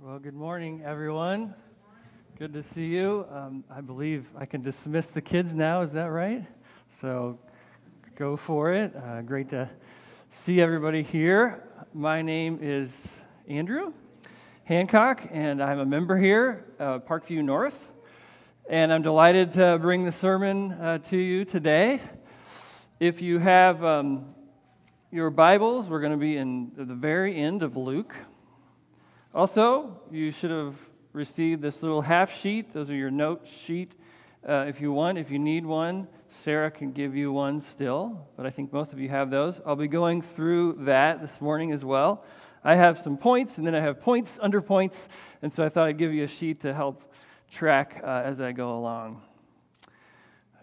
Well, good morning, everyone. Good to see you. Um, I believe I can dismiss the kids now. Is that right? So go for it. Uh, great to see everybody here. My name is Andrew Hancock, and I'm a member here, uh, Parkview North. And I'm delighted to bring the sermon uh, to you today. If you have um, your Bibles, we're going to be in the very end of Luke. Also, you should have received this little half sheet. Those are your note sheet. Uh, if you want, if you need one, Sarah can give you one still, but I think most of you have those. I'll be going through that this morning as well. I have some points, and then I have points under points, and so I thought I'd give you a sheet to help track uh, as I go along.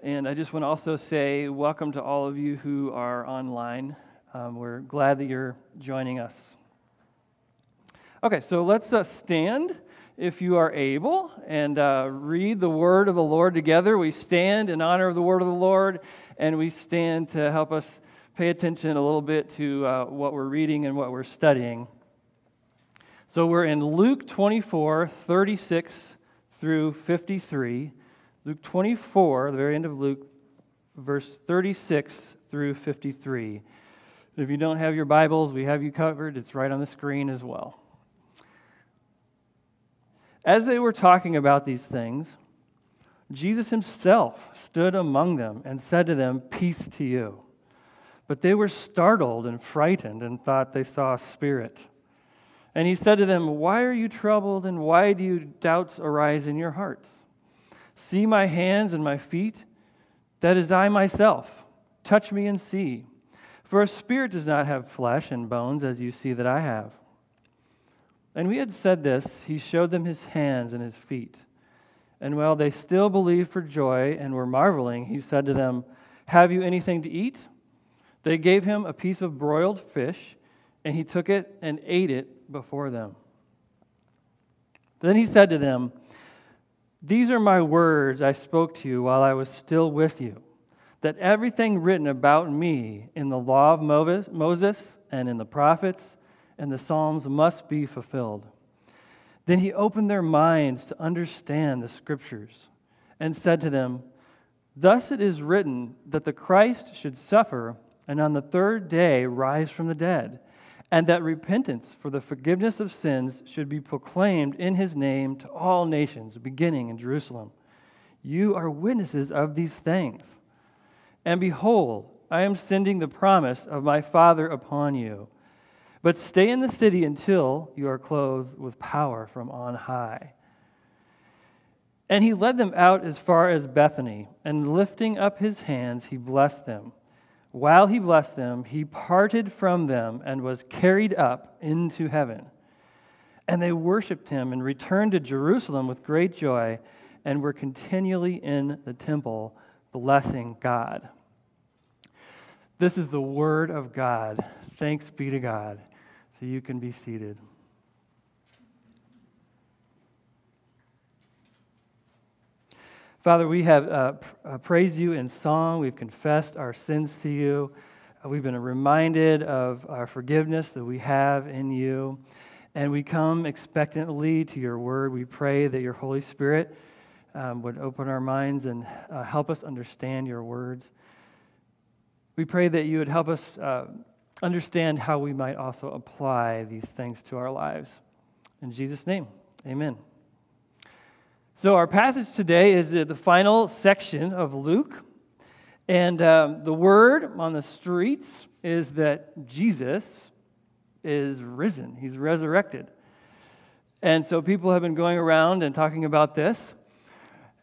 And I just want to also say welcome to all of you who are online. Um, we're glad that you're joining us. Okay, so let's uh, stand if you are able and uh, read the word of the Lord together. We stand in honor of the word of the Lord, and we stand to help us pay attention a little bit to uh, what we're reading and what we're studying. So we're in Luke 24, 36 through 53. Luke 24, the very end of Luke, verse 36 through 53. If you don't have your Bibles, we have you covered. It's right on the screen as well. As they were talking about these things, Jesus himself stood among them and said to them, Peace to you. But they were startled and frightened and thought they saw a spirit. And he said to them, Why are you troubled and why do you doubts arise in your hearts? See my hands and my feet? That is I myself. Touch me and see. For a spirit does not have flesh and bones as you see that I have. And we had said this, he showed them his hands and his feet. And while they still believed for joy and were marveling, he said to them, Have you anything to eat? They gave him a piece of broiled fish, and he took it and ate it before them. Then he said to them, These are my words I spoke to you while I was still with you, that everything written about me in the law of Moses and in the prophets and the Psalms must be fulfilled. Then he opened their minds to understand the scriptures and said to them, Thus it is written that the Christ should suffer and on the third day rise from the dead, and that repentance for the forgiveness of sins should be proclaimed in his name to all nations, beginning in Jerusalem. You are witnesses of these things. And behold, I am sending the promise of my Father upon you. But stay in the city until you are clothed with power from on high. And he led them out as far as Bethany, and lifting up his hands, he blessed them. While he blessed them, he parted from them and was carried up into heaven. And they worshiped him and returned to Jerusalem with great joy and were continually in the temple, blessing God. This is the word of God. Thanks be to God. So you can be seated. Father, we have uh, uh, praised you in song. We've confessed our sins to you. Uh, we've been reminded of our forgiveness that we have in you. And we come expectantly to your word. We pray that your Holy Spirit um, would open our minds and uh, help us understand your words. We pray that you would help us uh, understand how we might also apply these things to our lives. In Jesus' name, amen. So, our passage today is the final section of Luke. And um, the word on the streets is that Jesus is risen, he's resurrected. And so, people have been going around and talking about this.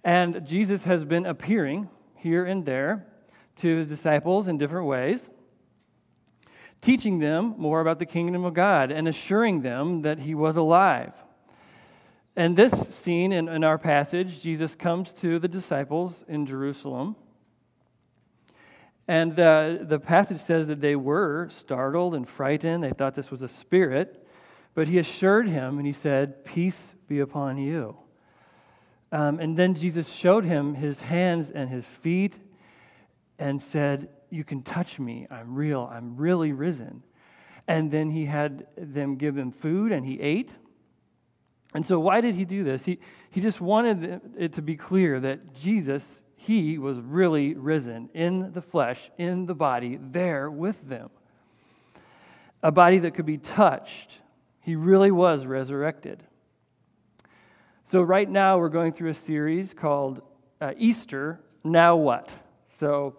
And Jesus has been appearing here and there to his disciples in different ways teaching them more about the kingdom of God and assuring them that he was alive. And this scene in, in our passage, Jesus comes to the disciples in Jerusalem. And the, the passage says that they were startled and frightened. They thought this was a spirit. But he assured him and he said, Peace be upon you. Um, and then Jesus showed him his hands and his feet and said, you can touch me. I'm real. I'm really risen. And then he had them give him food, and he ate. And so, why did he do this? He, he just wanted it to be clear that Jesus, he was really risen in the flesh, in the body, there with them. A body that could be touched. He really was resurrected. So, right now, we're going through a series called uh, Easter Now What? So,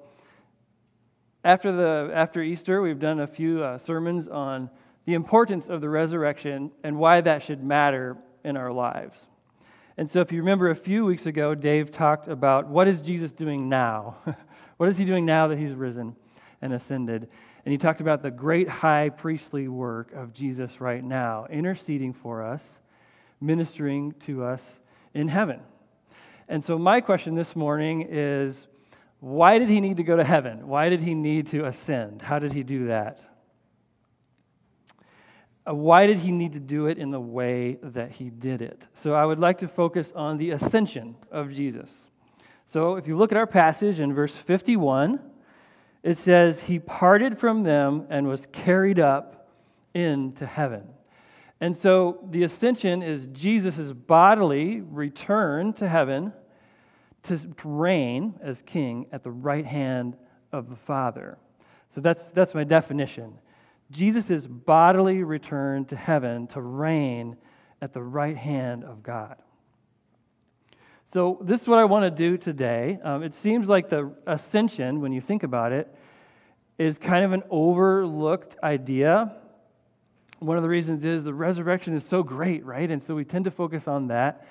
after, the, after Easter, we've done a few uh, sermons on the importance of the resurrection and why that should matter in our lives. And so, if you remember a few weeks ago, Dave talked about what is Jesus doing now? what is he doing now that he's risen and ascended? And he talked about the great high priestly work of Jesus right now, interceding for us, ministering to us in heaven. And so, my question this morning is why did he need to go to heaven? Why did he need to ascend? How did he do that? Uh, why did he need to do it in the way that he did it? So I would like to focus on the ascension of Jesus. So if you look at our passage in verse 51, it says, He parted from them and was carried up into heaven. And so the ascension is Jesus' bodily return to heaven to reign as king at the right hand of the Father. So that's, that's my definition. Jesus' bodily return to heaven to reign at the right hand of God. So, this is what I want to do today. Um, it seems like the ascension, when you think about it, is kind of an overlooked idea. One of the reasons is the resurrection is so great, right? And so we tend to focus on that.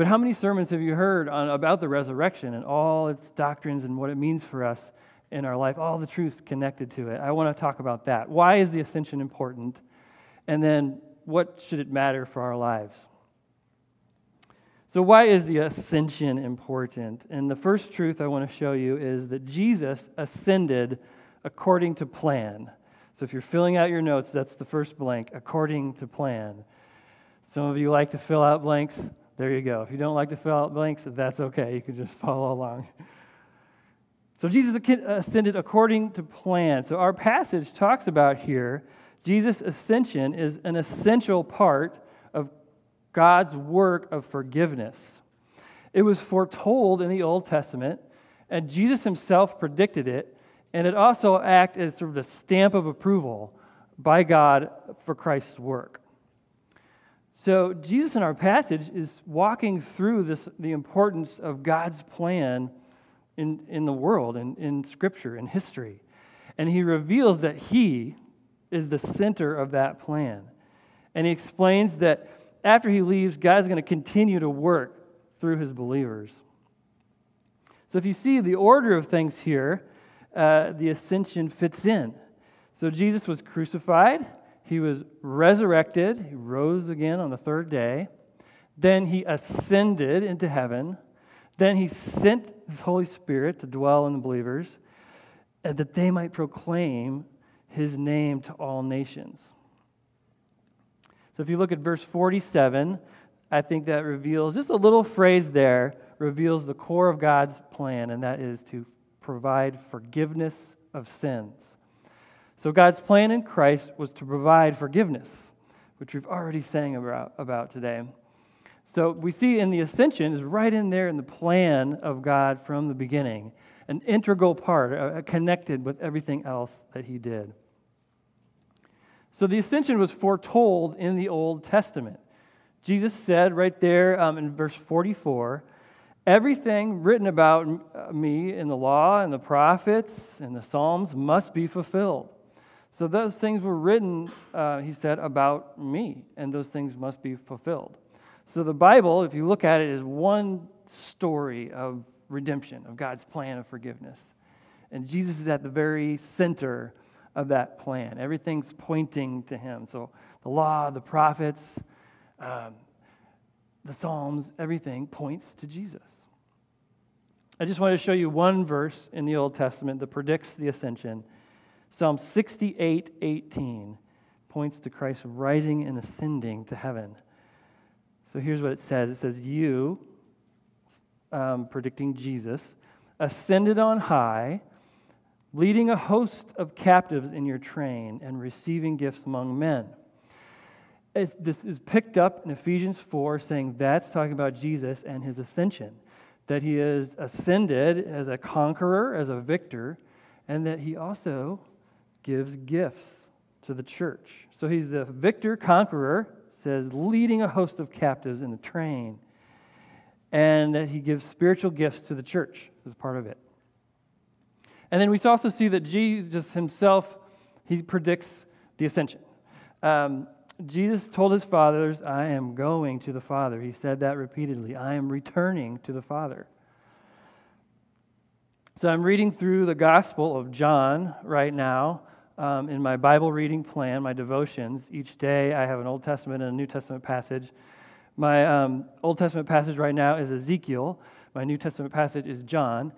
But how many sermons have you heard on, about the resurrection and all its doctrines and what it means for us in our life, all the truths connected to it. I want to talk about that. Why is the ascension important? And then what should it matter for our lives? So, why is the ascension important? And the first truth I want to show you is that Jesus ascended according to plan. So, if you're filling out your notes, that's the first blank, according to plan. Some of you like to fill out blanks. There you go. If you don't like to fill out blanks, that's okay. You can just follow along. So Jesus ascended according to plan. So our passage talks about here Jesus' ascension is an essential part of God's work of forgiveness. It was foretold in the Old Testament, and Jesus himself predicted it, and it also acted as sort of the stamp of approval by God for Christ's work. So Jesus in our passage is walking through this, the importance of God's plan in, in the world, in, in Scripture, in history. And he reveals that he is the center of that plan. And he explains that after he leaves, God's going to continue to work through his believers. So if you see the order of things here, uh, the ascension fits in. So Jesus was crucified, he was resurrected, he rose again on the third day. Then he ascended into heaven. Then he sent his Holy Spirit to dwell in the believers, and that they might proclaim his name to all nations. So if you look at verse 47, I think that reveals just a little phrase there, reveals the core of God's plan, and that is to provide forgiveness of sins. So God's plan in Christ was to provide forgiveness, which we've already sang about, about today. So we see in the ascension is right in there in the plan of God from the beginning, an integral part, uh, connected with everything else that he did. So the ascension was foretold in the Old Testament. Jesus said right there um, in verse 44 everything written about uh, me in the law and the prophets and the Psalms must be fulfilled. So those things were written, uh, he said, about me, and those things must be fulfilled. So the Bible, if you look at it, is one story of redemption, of God's plan of forgiveness. And Jesus is at the very center of that plan. Everything's pointing to him. So the law, the prophets, um, the Psalms, everything points to Jesus. I just want to show you one verse in the Old Testament that predicts the ascension. Psalm 68 18 points to Christ rising and ascending to heaven. So here's what it says it says, You, um, predicting Jesus, ascended on high, leading a host of captives in your train and receiving gifts among men. it's, this is picked up in Ephesians 4, saying that's talking about Jesus and his ascension, that he is ascended as a conqueror, as a victor, and that he also gives gifts to the church. So he's the victor, conqueror, says, leading a host of captives in the train, and that he gives spiritual gifts to the church as part of it. And then we also see that Jesus himself, he predicts the ascension. Um, Jesus told his fathers, I am going to the Father. He said that repeatedly. I am returning to the Father. So I'm reading through the Gospel of John right now um, in my Bible reading plan, my devotions. Each day I have an Old Testament and a New Testament passage. My um, Old Testament passage right now is Ezekiel, my New Testament passage is John.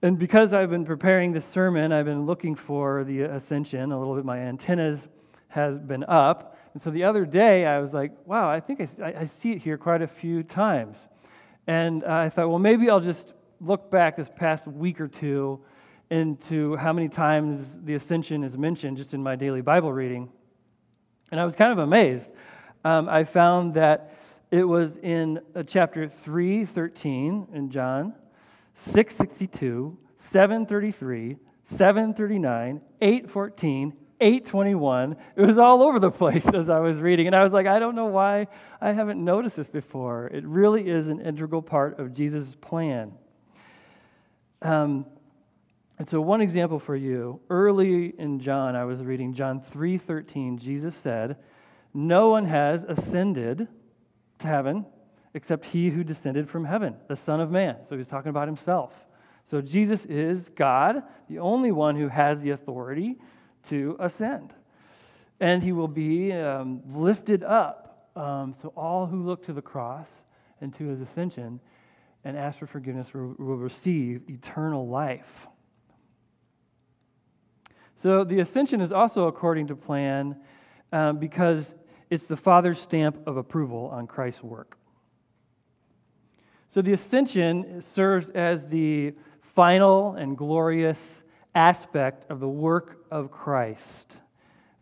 And because I've been preparing this sermon, I've been looking for the ascension a little bit. My antennas has been up. And so the other day, I was like, wow, I think I, I see it here quite a few times. And uh, I thought, well, maybe I'll just look back this past week or two into how many times the ascension is mentioned just in my daily Bible reading. And I was kind of amazed. Um, I found that it was in uh, chapter 313 in John, 662, 733, 739, 814, 821. It was all over the place as I was reading. And I was like, I don't know why I haven't noticed this before. It really is an integral part of Jesus' plan. Um, and so one example for you, early in John, I was reading John 3:13, Jesus said, "No one has ascended to heaven except he who descended from heaven, the Son of Man." So he's talking about himself. So Jesus is God, the only one who has the authority to ascend. And he will be um, lifted up. Um, so all who look to the cross and to his ascension and ask for forgiveness will, will receive eternal life. So the ascension is also according to plan um, because it's the Father's stamp of approval on Christ's work. So the ascension serves as the final and glorious aspect of the work of Christ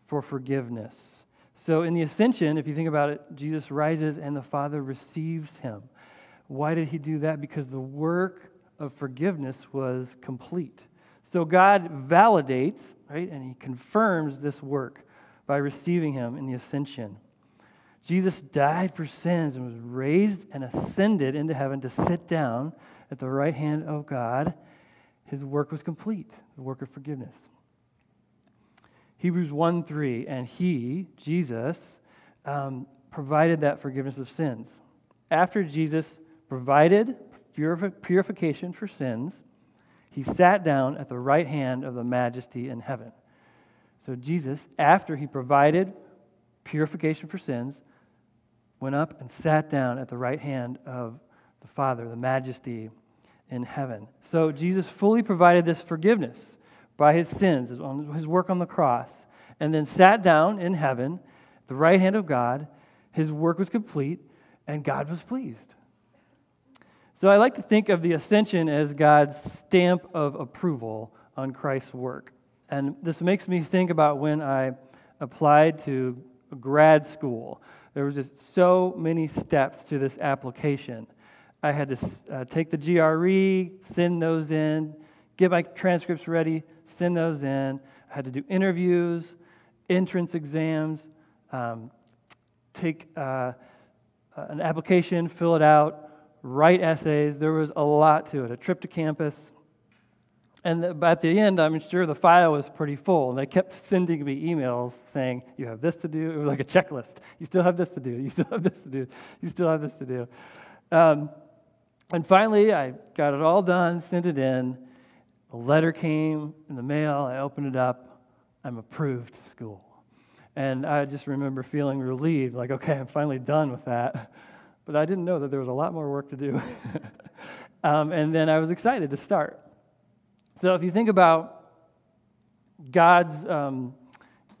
for forgiveness. So, in the ascension, if you think about it, Jesus rises and the Father receives him. Why did he do that? Because the work of forgiveness was complete. So, God validates, right, and he confirms this work by receiving him in the ascension. Jesus died for sins and was raised and ascended into heaven to sit down at the right hand of God his work was complete, the work of forgiveness. Hebrews 1 3, and he, Jesus, um, provided that forgiveness of sins. After Jesus provided purification for sins, he sat down at the right hand of the majesty in heaven. So Jesus, after he provided purification for sins, went up and sat down at the right hand of the Father, the majesty in heaven. So Jesus fully provided this forgiveness by his sins, his work on the cross, and then sat down in heaven, the right hand of God. His work was complete, and God was pleased. So I like to think of the ascension as God's stamp of approval on Christ's work. And this makes me think about when I applied to grad school. There was just so many steps to this application. I had to uh, take the GRE, send those in, get my transcripts ready, send those in. I had to do interviews, entrance exams, um, take uh, uh, an application, fill it out, write essays. There was a lot to it, a trip to campus. And at the end, I'm sure the file was pretty full. And they kept sending me emails saying, You have this to do. It was like a checklist. You still have this to do. You still have this to do. You still have this to do. Um, and finally, I got it all done, sent it in. A letter came in the mail. I opened it up. I'm approved to school. And I just remember feeling relieved, like, okay, I'm finally done with that. But I didn't know that there was a lot more work to do. um, and then I was excited to start. So if you think about God's, um,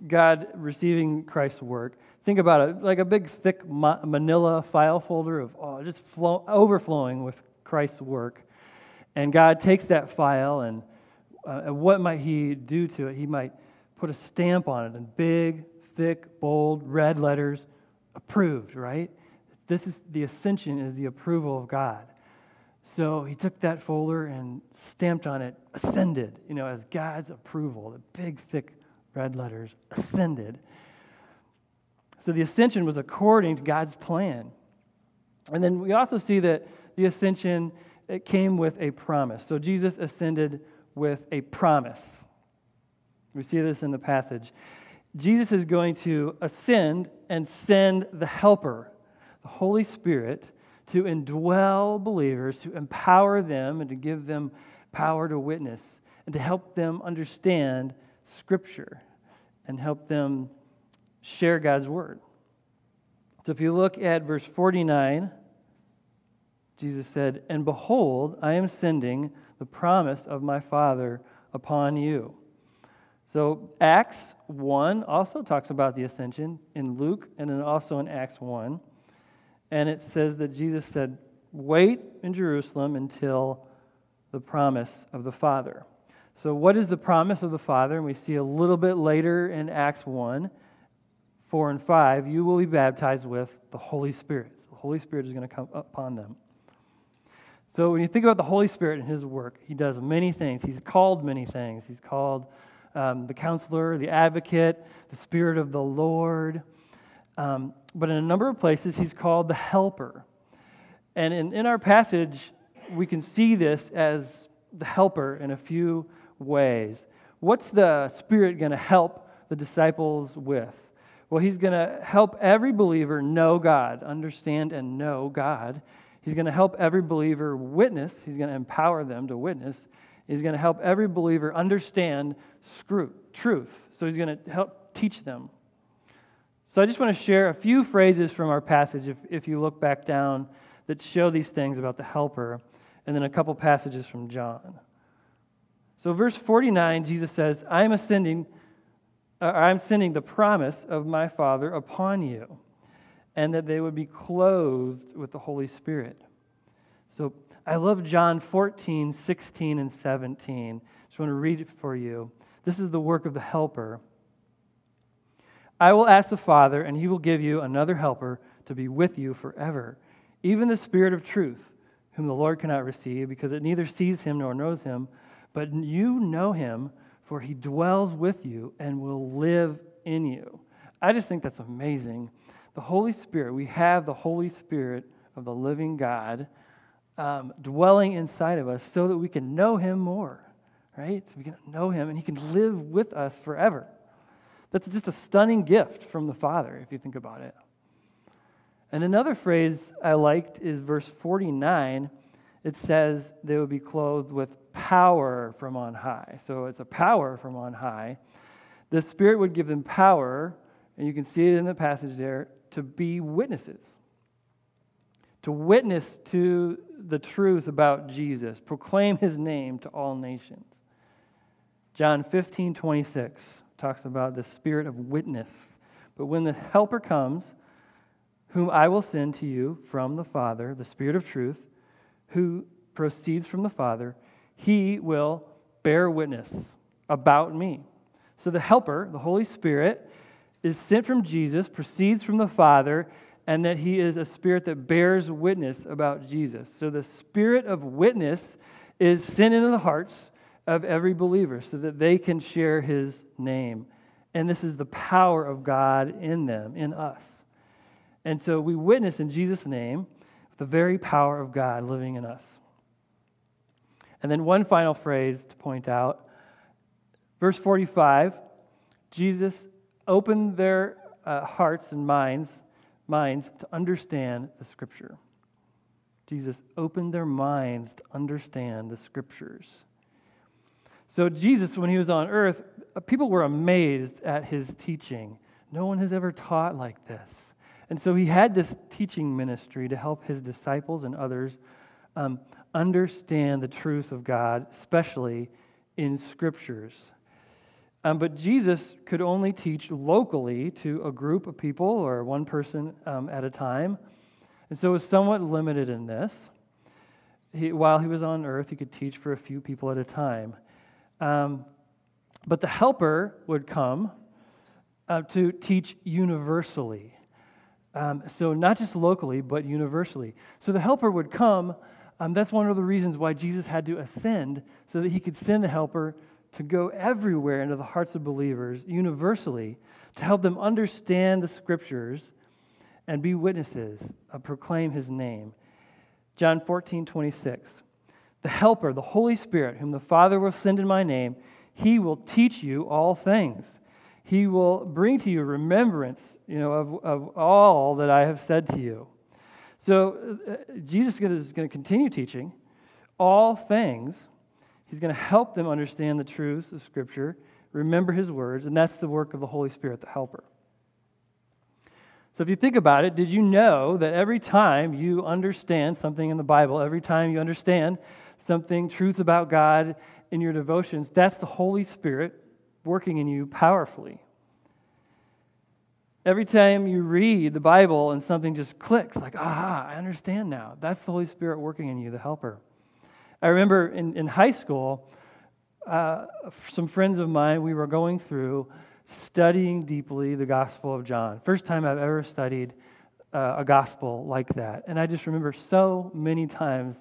God receiving Christ's work, Think about it like a big, thick manila file folder of oh, just flow, overflowing with Christ's work. And God takes that file, and, uh, and what might He do to it? He might put a stamp on it in big, thick, bold, red letters approved, right? This is the ascension is the approval of God. So he took that folder and stamped on it, ascended, you know, as God's approval, the big, thick red letters, ascended. So the ascension was according to God's plan. And then we also see that the ascension it came with a promise. So Jesus ascended with a promise. We see this in the passage. Jesus is going to ascend and send the helper, Holy Spirit, to indwell believers, to empower them, and to give them power to witness, and to help them understand Scripture and help them share God's Word. So if you look at verse 49, Jesus said, And behold, I am sending the promise of my Father upon you. So Acts 1 also talks about the ascension in Luke and then also in Acts 1. And it says that Jesus said, Wait in Jerusalem until the promise of the Father. So, what is the promise of the Father? And we see a little bit later in Acts 1, 4 and 5, you will be baptized with the Holy Spirit. So the Holy Spirit is going to come upon them. So, when you think about the Holy Spirit and his work, he does many things. He's called many things. He's called um, the counselor, the advocate, the Spirit of the Lord. Um, but in a number of places, he's called the helper. And in, in our passage, we can see this as the helper in a few ways. What's the Spirit going to help the disciples with? Well, he's going to help every believer know God, understand and know God. He's going to help every believer witness. He's going to empower them to witness. He's going to help every believer understand truth. So he's going to help teach them so I just want to share a few phrases from our passage, if, if you look back down, that show these things about the helper, and then a couple passages from John. So, verse 49, Jesus says, I am ascending, uh, I'm sending the promise of my Father upon you, and that they would be clothed with the Holy Spirit. So, I love John 14, 16, and 17. Just want to read it for you. This is the work of the helper. I will ask the Father, and he will give you another helper to be with you forever, even the Spirit of truth, whom the Lord cannot receive, because it neither sees him nor knows him. But you know him, for he dwells with you and will live in you. I just think that's amazing. The Holy Spirit, we have the Holy Spirit of the living God um, dwelling inside of us so that we can know him more, right? We can know him and he can live with us forever. That's just a stunning gift from the Father, if you think about it. And another phrase I liked is verse 49. It says they would be clothed with power from on high. So it's a power from on high. The Spirit would give them power, and you can see it in the passage there, to be witnesses, to witness to the truth about Jesus, proclaim his name to all nations. John 15, 26 talks about the spirit of witness. But when the Helper comes, whom I will send to you from the Father, the Spirit of truth, who proceeds from the Father, he will bear witness about me. So the Helper, the Holy Spirit, is sent from Jesus, proceeds from the Father, and that he is a spirit that bears witness about Jesus. So the spirit of witness is sent into the hearts of every believer so that they can share his name. And this is the power of God in them, in us. And so we witness in Jesus' name the very power of God living in us. And then one final phrase to point out. Verse 45 Jesus opened their uh, hearts and minds, minds to understand the scripture. Jesus opened their minds to understand the scriptures. So, Jesus, when he was on earth, people were amazed at his teaching. No one has ever taught like this. And so he had this teaching ministry to help his disciples and others um, understand the truth of God, especially in scriptures. Um, but Jesus could only teach locally to a group of people or one person um, at a time. And so it was somewhat limited in this. He, while he was on earth, he could teach for a few people at a time. Um, but the helper would come uh, to teach universally. Um, so, not just locally, but universally. So, the helper would come. Um, that's one of the reasons why Jesus had to ascend, so that he could send the helper to go everywhere into the hearts of believers universally to help them understand the scriptures and be witnesses, uh, proclaim his name. John 14, 26. The Helper, the Holy Spirit, whom the Father will send in my name, he will teach you all things. He will bring to you remembrance you know, of, of all that I have said to you. So uh, Jesus is going to continue teaching all things. He's going to help them understand the truths of Scripture, remember his words, and that's the work of the Holy Spirit, the helper. So, if you think about it, did you know that every time you understand something in the Bible, every time you understand something, truths about God in your devotions, that's the Holy Spirit working in you powerfully. Every time you read the Bible and something just clicks, like, aha, I understand now. That's the Holy Spirit working in you, the helper. I remember in, in high school, uh, some friends of mine, we were going through studying deeply the Gospel of John. First time I've ever studied uh, a gospel like that. And I just remember so many times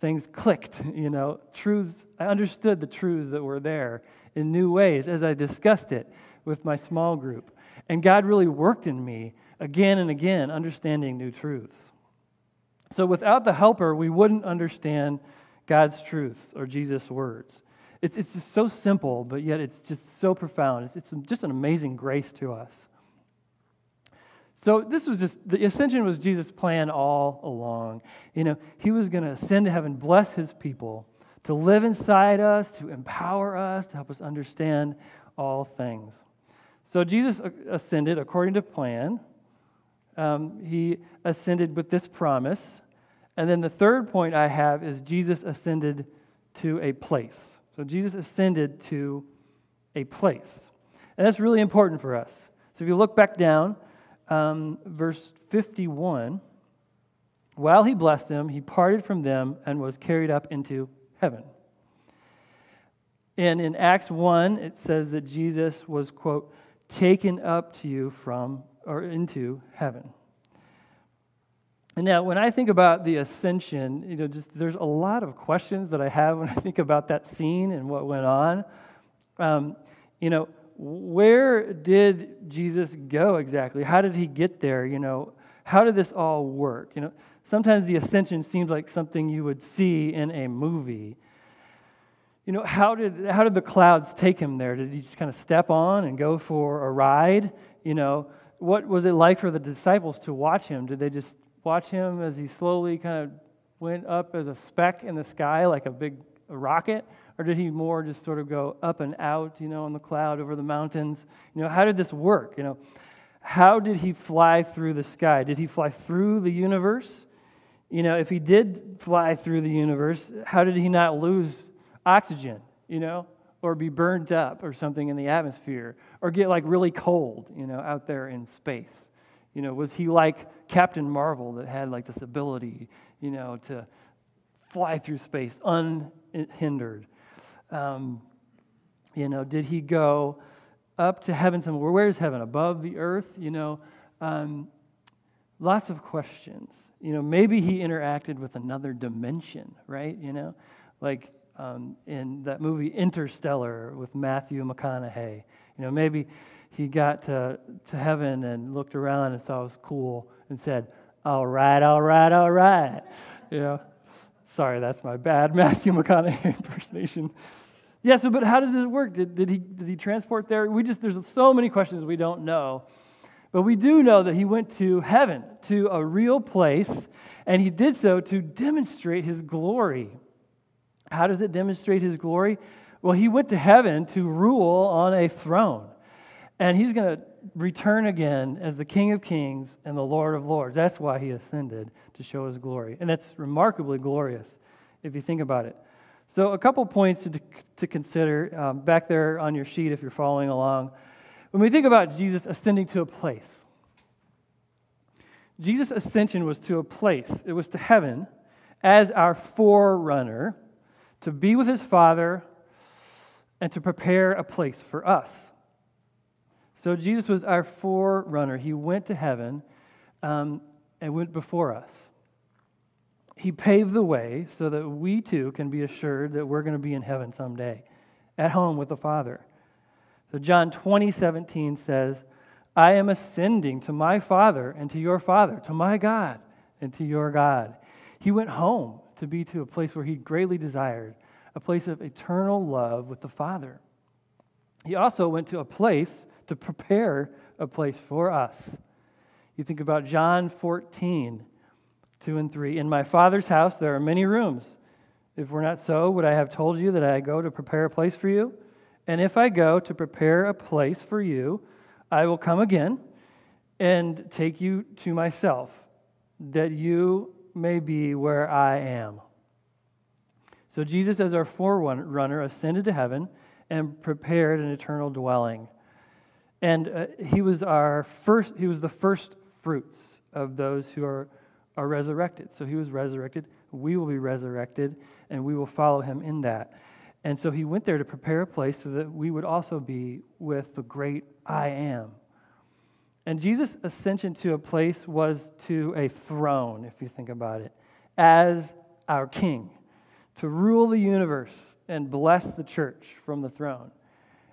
things clicked, you know, truths, I understood the truths that were there in new ways as I discussed it with my small group. And God really worked in me again and again, understanding new truths. So without the helper, we wouldn't understand God's truths or Jesus' words. It's, it's just so simple, but yet it's just so profound. It's, it's just an amazing grace to us. So this was just the ascension was Jesus' plan all along. You know, he was going to ascend to heaven, bless his people, to live inside us, to empower us, to help us understand all things. So Jesus ascended according to plan. Um, he ascended with this promise. And then the third point I have is Jesus ascended to a place. So Jesus ascended to a place. And that's really important for us. So if you look back down, um, verse 51 while he blessed them, he parted from them and was carried up into heaven. And in Acts 1, it says that Jesus was, quote, taken up to you from or into heaven. And now, when I think about the ascension, you know, just there's a lot of questions that I have when I think about that scene and what went on. Um, you know, where did Jesus go exactly? How did he get there? You know, how did this all work? You know, sometimes the ascension seems like something you would see in a movie. You know, how did how did the clouds take him there? Did he just kind of step on and go for a ride? You know, what was it like for the disciples to watch him? Did they just watch him as he slowly kind of went up as a speck in the sky like a big rocket? Or did he more just sort of go up and out, you know, on the cloud over the mountains? You know, how did this work? You know, how did he fly through the sky? Did he fly through the universe? You know, if he did fly through the universe, how did he not lose oxygen, you know, or be burned up or something in the atmosphere, or get like really cold, you know, out there in space? You know, was he like Captain Marvel that had like this ability, you know, to fly through space unhindered? Um, you know, did he go up to heaven somewhere? Where's heaven? Above the earth? You know, um, lots of questions. You know, maybe he interacted with another dimension, right? You know, like um, in that movie Interstellar with Matthew McConaughey. You know, maybe he got to, to heaven and looked around and saw it was cool and said, All right, all right, all right. You know, sorry, that's my bad Matthew McConaughey impersonation. Yeah, so but how does it work? Did, did, he, did he transport there? We just, there's so many questions we don't know. But we do know that he went to heaven, to a real place, and he did so to demonstrate his glory. How does it demonstrate his glory? Well, he went to heaven to rule on a throne. And he's going to return again as the King of Kings and the Lord of Lords. That's why he ascended, to show his glory. And that's remarkably glorious if you think about it. So, a couple points to, to consider um, back there on your sheet if you're following along. When we think about Jesus ascending to a place, Jesus' ascension was to a place, it was to heaven as our forerunner to be with his Father and to prepare a place for us. So Jesus was our forerunner. He went to heaven um, and went before us. He paved the way so that we too can be assured that we're going to be in heaven someday, at home with the Father. So John 20, 17 says, I am ascending to my Father and to your Father, to my God and to your God. He went home to be to a place where he greatly desired, a place of eternal love with the Father. He also went to a place to prepare a place for us. You think about John 14, 2 and 3. In my Father's house there are many rooms. If we're not so, would I have told you that I go to prepare a place for you? And if I go to prepare a place for you, I will come again and take you to myself, that you may be where I am. So Jesus, as our forerunner, ascended to heaven and prepared an eternal dwelling. And uh, he was our first, he was the first fruits of those who are, are resurrected. So he was resurrected. We will be resurrected, and we will follow him in that. And so he went there to prepare a place so that we would also be with the great I am. And Jesus' ascension to a place was to a throne, if you think about it, as our king, to rule the universe and bless the church from the throne.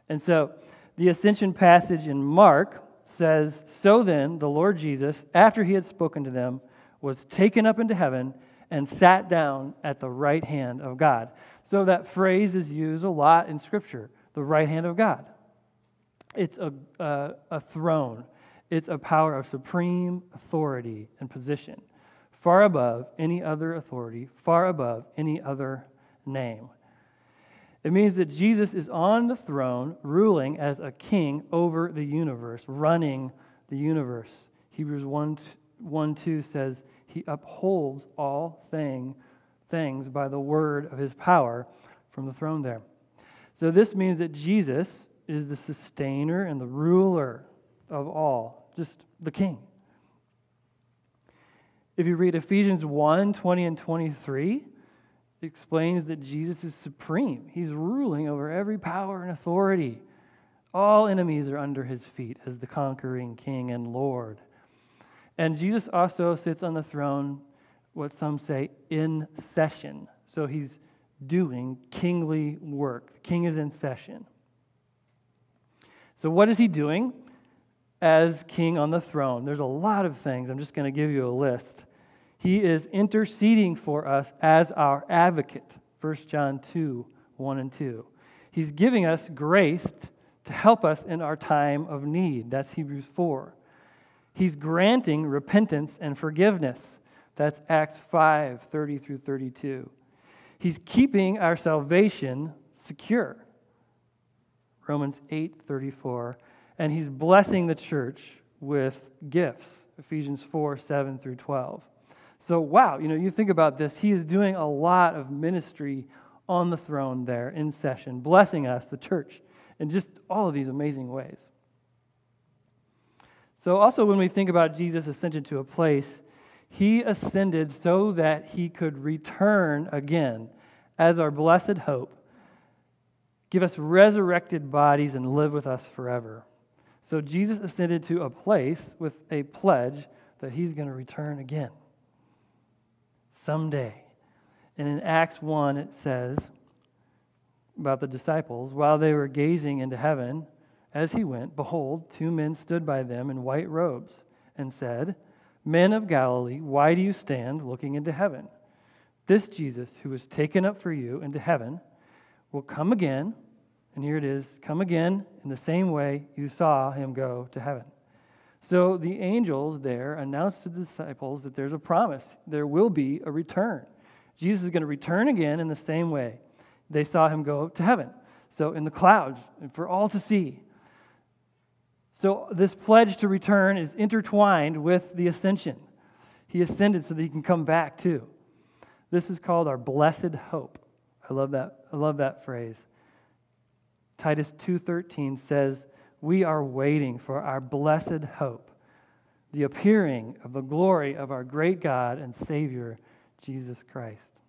And so the ascension passage in Mark says, So then, the Lord Jesus, after he had spoken to them, was taken up into heaven and sat down at the right hand of God. So that phrase is used a lot in Scripture the right hand of God. It's a, a, a throne, it's a power of supreme authority and position, far above any other authority, far above any other name. It means that Jesus is on the throne, ruling as a king over the universe, running the universe. Hebrews 1, 1 2 says, He upholds all thing, things by the word of his power from the throne there. So this means that Jesus is the sustainer and the ruler of all, just the king. If you read Ephesians 1 20 and 23, it explains that Jesus is supreme. He's ruling over every power and authority. All enemies are under his feet as the conquering king and Lord. And Jesus also sits on the throne, what some say, in session. So he's doing kingly work. The king is in session. So, what is he doing as king on the throne? There's a lot of things. I'm just going to give you a list. He is interceding for us as our advocate. 1 John 2 1 and 2. He's giving us grace to help us in our time of need. That's Hebrews 4. He's granting repentance and forgiveness. That's Acts 5 30 through 32. He's keeping our salvation secure. Romans 8:34, and he's blessing the church with gifts. Ephesians 4, 7 through 12. So, wow, you know, you think about this, he is doing a lot of ministry on the throne there in session, blessing us, the church, in just all of these amazing ways. So, also, when we think about Jesus' ascension to a place, he ascended so that he could return again as our blessed hope give us resurrected bodies, and live with us forever. So Jesus ascended to a place with a pledge that he's going to return again someday. And in Acts 1, it says about the disciples while they were gazing into heaven as he went, behold, two men stood by them in white robes and said, Men of Galilee, why do you stand looking into heaven? This Jesus, who was taken up for you into heaven, will come again, and here it is come again in the same way you saw him go to heaven. So the angels there announced to the disciples that there's a promise. There will be a return. Jesus is going to return again in the same way they saw him go to heaven. So in the clouds, for all to see. So this pledge to return is intertwined with the ascension. He ascended so that he can come back too. This is called our blessed hope. I love that. I love that phrase. Titus 2:13 says, "We are waiting for our blessed hope, the appearing of the glory of our great God and Savior Jesus Christ."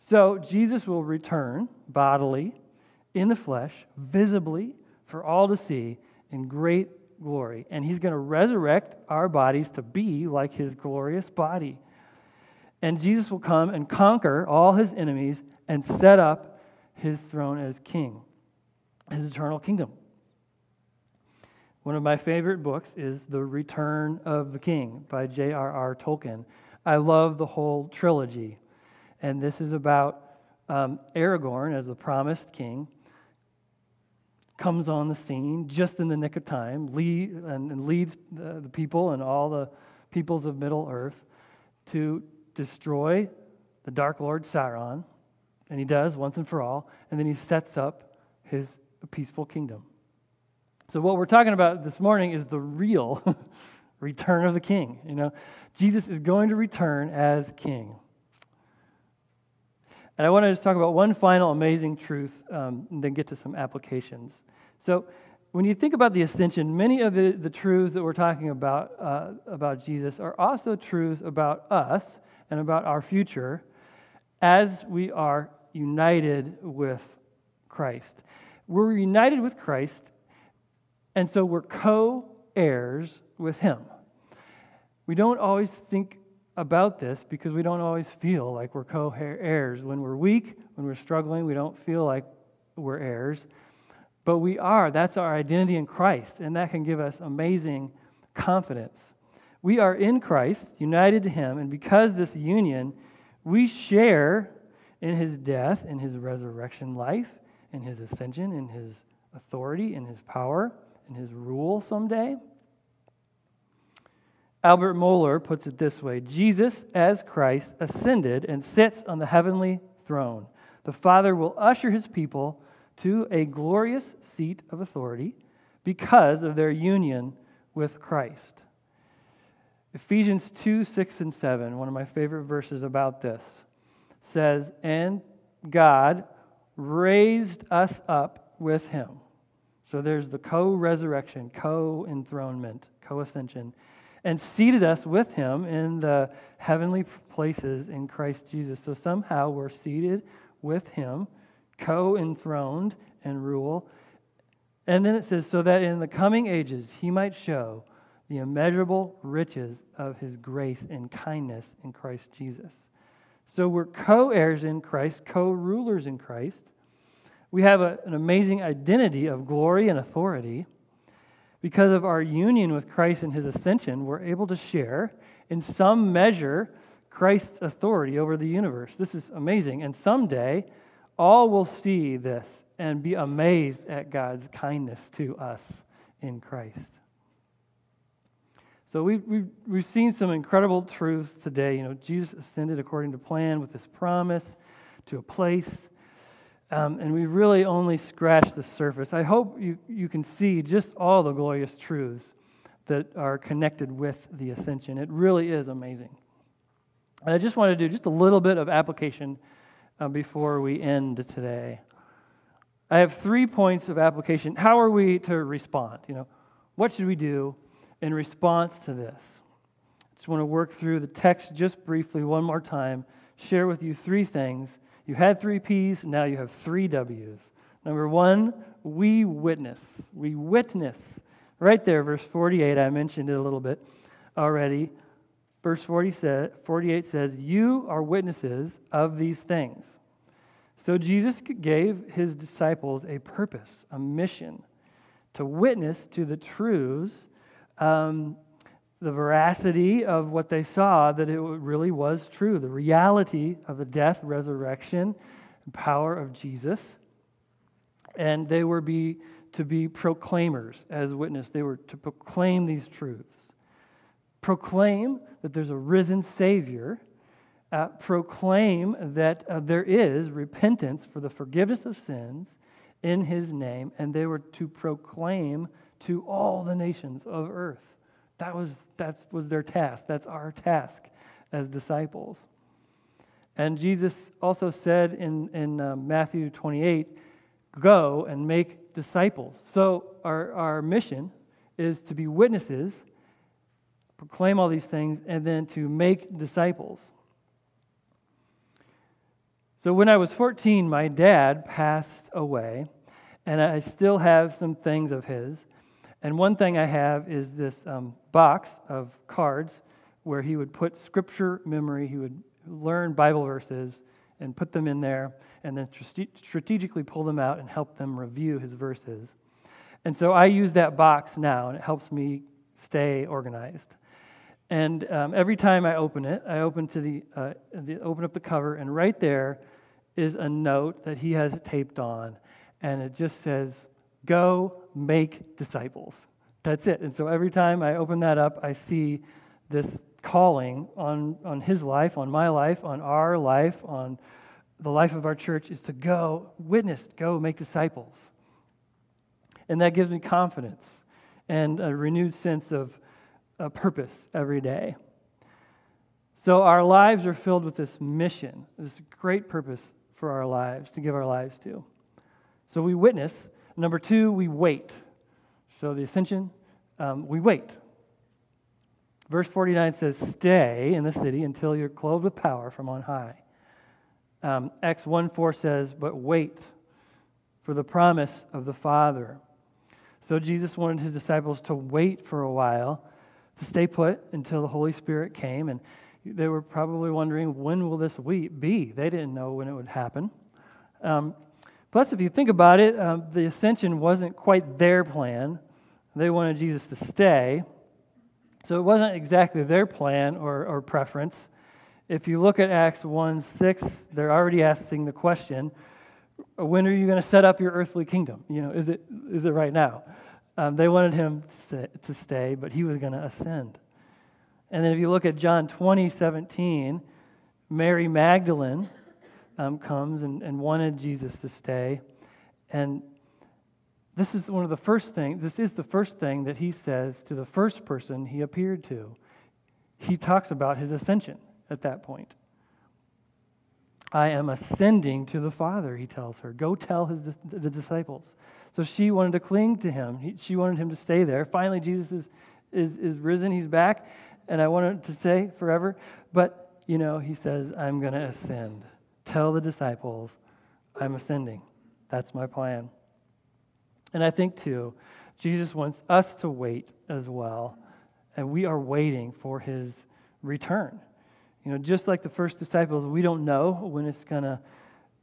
So, Jesus will return bodily in the flesh, visibly for all to see in great glory. And he's going to resurrect our bodies to be like his glorious body. And Jesus will come and conquer all his enemies and set up his throne as king, his eternal kingdom. One of my favorite books is The Return of the King by J.R.R. Tolkien. I love the whole trilogy. And this is about um, Aragorn as the promised king comes on the scene just in the nick of time lead, and, and leads the, the people and all the peoples of Middle Earth to destroy the Dark Lord Sauron. And he does once and for all. And then he sets up his peaceful kingdom. So, what we're talking about this morning is the real return of the king. You know, Jesus is going to return as king. And I want to just talk about one final amazing truth um, and then get to some applications. So, when you think about the ascension, many of the, the truths that we're talking about uh, about Jesus are also truths about us and about our future as we are united with Christ. We're united with Christ, and so we're co heirs with Him. We don't always think about this because we don't always feel like we're co heirs. When we're weak, when we're struggling, we don't feel like we're heirs. But we are. That's our identity in Christ, and that can give us amazing confidence. We are in Christ, united to Him, and because this union, we share in His death, in His resurrection life, in His ascension, in His authority, in His power, in His rule someday. Albert Mohler puts it this way Jesus, as Christ, ascended and sits on the heavenly throne. The Father will usher his people to a glorious seat of authority because of their union with Christ. Ephesians 2 6 and 7, one of my favorite verses about this, says, And God raised us up with him. So there's the co resurrection, co enthronement, co ascension and seated us with him in the heavenly places in Christ Jesus. So somehow we're seated with him, co enthroned and rule. And then it says, so that in the coming ages he might show the immeasurable riches of his grace and kindness in Christ Jesus. So we're co heirs in Christ, co rulers in Christ. We have a, an amazing identity of glory and authority. Because of our union with Christ and his ascension, we're able to share, in some measure, Christ's authority over the universe. This is amazing. And someday, all will see this and be amazed at God's kindness to us in Christ. So we've, we've, we've seen some incredible truths today. You know, Jesus ascended according to plan with this promise to a place um, and we really only scratched the surface. I hope you, you can see just all the glorious truths that are connected with the ascension. It really is amazing. And I just want to do just a little bit of application uh, before we end today. I have three points of application. How are we to respond? You know, what should we do in response to this? I just want to work through the text just briefly one more time, share with you three things you had three P's, now you have three W's. Number one, we witness. We witness. Right there, verse 48, I mentioned it a little bit already. Verse 40 says, 48 says, You are witnesses of these things. So Jesus gave his disciples a purpose, a mission, to witness to the truths um, the veracity of what they saw that it really was true the reality of the death, resurrection, and power of Jesus. And they were be, to be proclaimers as witness. They were to proclaim these truths. Proclaim that there's a risen Savior. Uh, proclaim that uh, there is repentance for the forgiveness of sins in His name. And they were to proclaim to all the nations of earth. That was, that was their task. That's our task as disciples. And Jesus also said in, in uh, Matthew 28 go and make disciples. So our, our mission is to be witnesses, proclaim all these things, and then to make disciples. So when I was 14, my dad passed away, and I still have some things of his. And one thing I have is this um, box of cards where he would put scripture memory, he would learn Bible verses and put them in there, and then strategically pull them out and help them review his verses. And so I use that box now, and it helps me stay organized. And um, every time I open it, I open to the, uh, the open up the cover, and right there is a note that he has taped on, and it just says, "Go make disciples." That's it. And so every time I open that up, I see this calling on, on his life, on my life, on our life, on the life of our church is to go witness, go make disciples. And that gives me confidence and a renewed sense of a purpose every day. So our lives are filled with this mission, this great purpose for our lives, to give our lives to. So we witness. Number two, we wait. So the ascension, um, we wait. Verse 49 says, Stay in the city until you're clothed with power from on high. Um, Acts 1 4 says, But wait for the promise of the Father. So Jesus wanted his disciples to wait for a while, to stay put until the Holy Spirit came. And they were probably wondering, when will this be? They didn't know when it would happen. Um, plus, if you think about it, um, the ascension wasn't quite their plan. They wanted Jesus to stay. So it wasn't exactly their plan or, or preference. If you look at Acts 1 6, they're already asking the question when are you going to set up your earthly kingdom? You know, is it, is it right now? Um, they wanted him to, stay, but he was going to ascend. And then if you look at John 20, 17, Mary Magdalene um, comes and, and wanted Jesus to stay. And this is one of the first things, this is the first thing that he says to the first person he appeared to. He talks about his ascension at that point. I am ascending to the Father, he tells her. Go tell his, the disciples. So she wanted to cling to him. He, she wanted him to stay there. Finally, Jesus is, is, is risen. He's back. And I wanted to say forever. But, you know, he says, I'm going to ascend. Tell the disciples, I'm ascending. That's my plan. And I think, too, Jesus wants us to wait as well. And we are waiting for his return. You know, just like the first disciples, we don't know when it's going to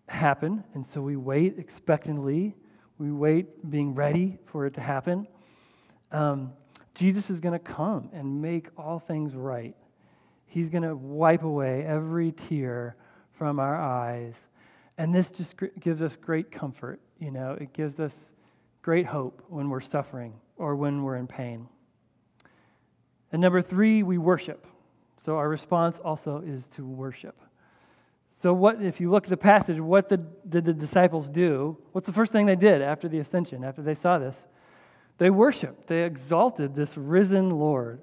happen. And so we wait expectantly. We wait being ready for it to happen. Um, Jesus is going to come and make all things right. He's going to wipe away every tear from our eyes. And this just gives us great comfort. You know, it gives us great hope when we're suffering or when we're in pain. And number three, we worship. So our response also is to worship. So, what if you look at the passage, what the, did the disciples do? What's the first thing they did after the ascension, after they saw this? They worshiped, they exalted this risen Lord.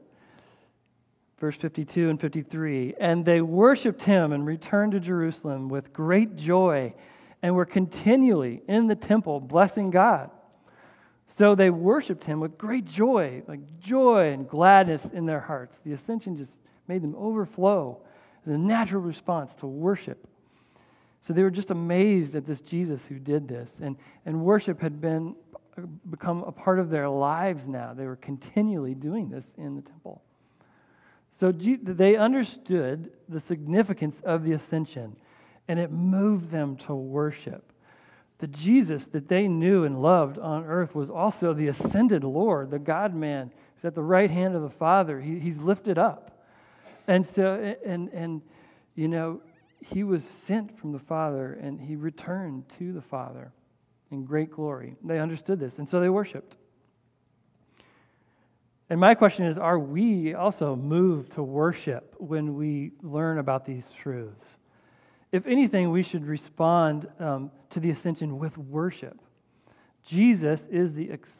Verse 52 and 53 And they worshiped him and returned to Jerusalem with great joy and were continually in the temple blessing God. So they worshiped him with great joy, like joy and gladness in their hearts. The ascension just made them overflow as a natural response to worship. So they were just amazed at this Jesus who did this. And, and worship had been become a part of their lives now. They were continually doing this in the temple. So they understood the significance of the ascension, and it moved them to worship. The Jesus that they knew and loved on earth was also the ascended Lord, the God man who's at the right hand of the Father. He, he's lifted up. And so, and, and, you know, he was sent from the Father and he returned to the Father in great glory. They understood this, and so they worshiped. And my question is are we also moved to worship when we learn about these truths? If anything, we should respond um, to the ascension with worship. Jesus is the ex-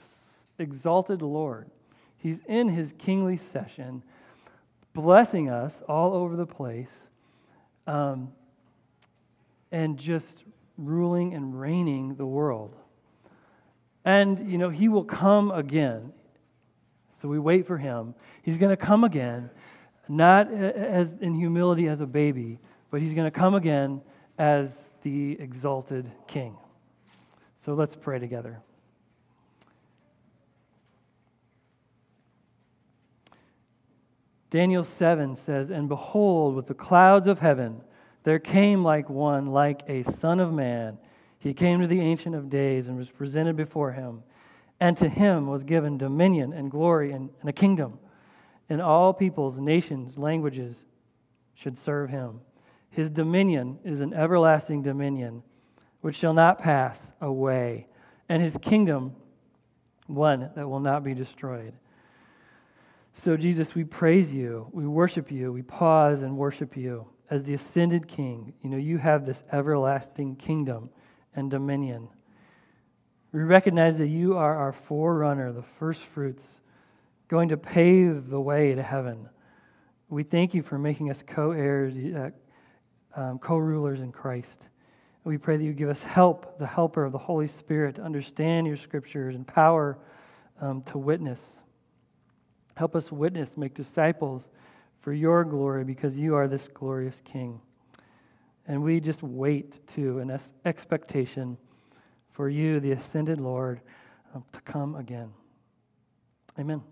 exalted Lord. He's in his kingly session, blessing us all over the place, um, and just ruling and reigning the world. And, you know, he will come again. So we wait for him. He's going to come again, not as in humility as a baby, but he's going to come again as the exalted king. So let's pray together. Daniel 7 says, And behold, with the clouds of heaven, there came like one, like a son of man. He came to the Ancient of Days and was presented before him. And to him was given dominion and glory and, and a kingdom. And all peoples, nations, languages should serve him. His dominion is an everlasting dominion which shall not pass away, and his kingdom one that will not be destroyed. So, Jesus, we praise you, we worship you, we pause and worship you as the ascended King. You know, you have this everlasting kingdom and dominion. We recognize that you are our forerunner, the first fruits, going to pave the way to heaven. We thank you for making us co heirs, uh, um, co rulers in Christ. We pray that you give us help, the helper of the Holy Spirit, to understand your scriptures and power um, to witness. Help us witness, make disciples for your glory because you are this glorious King. And we just wait to an expectation for you, the ascended Lord, um, to come again. Amen.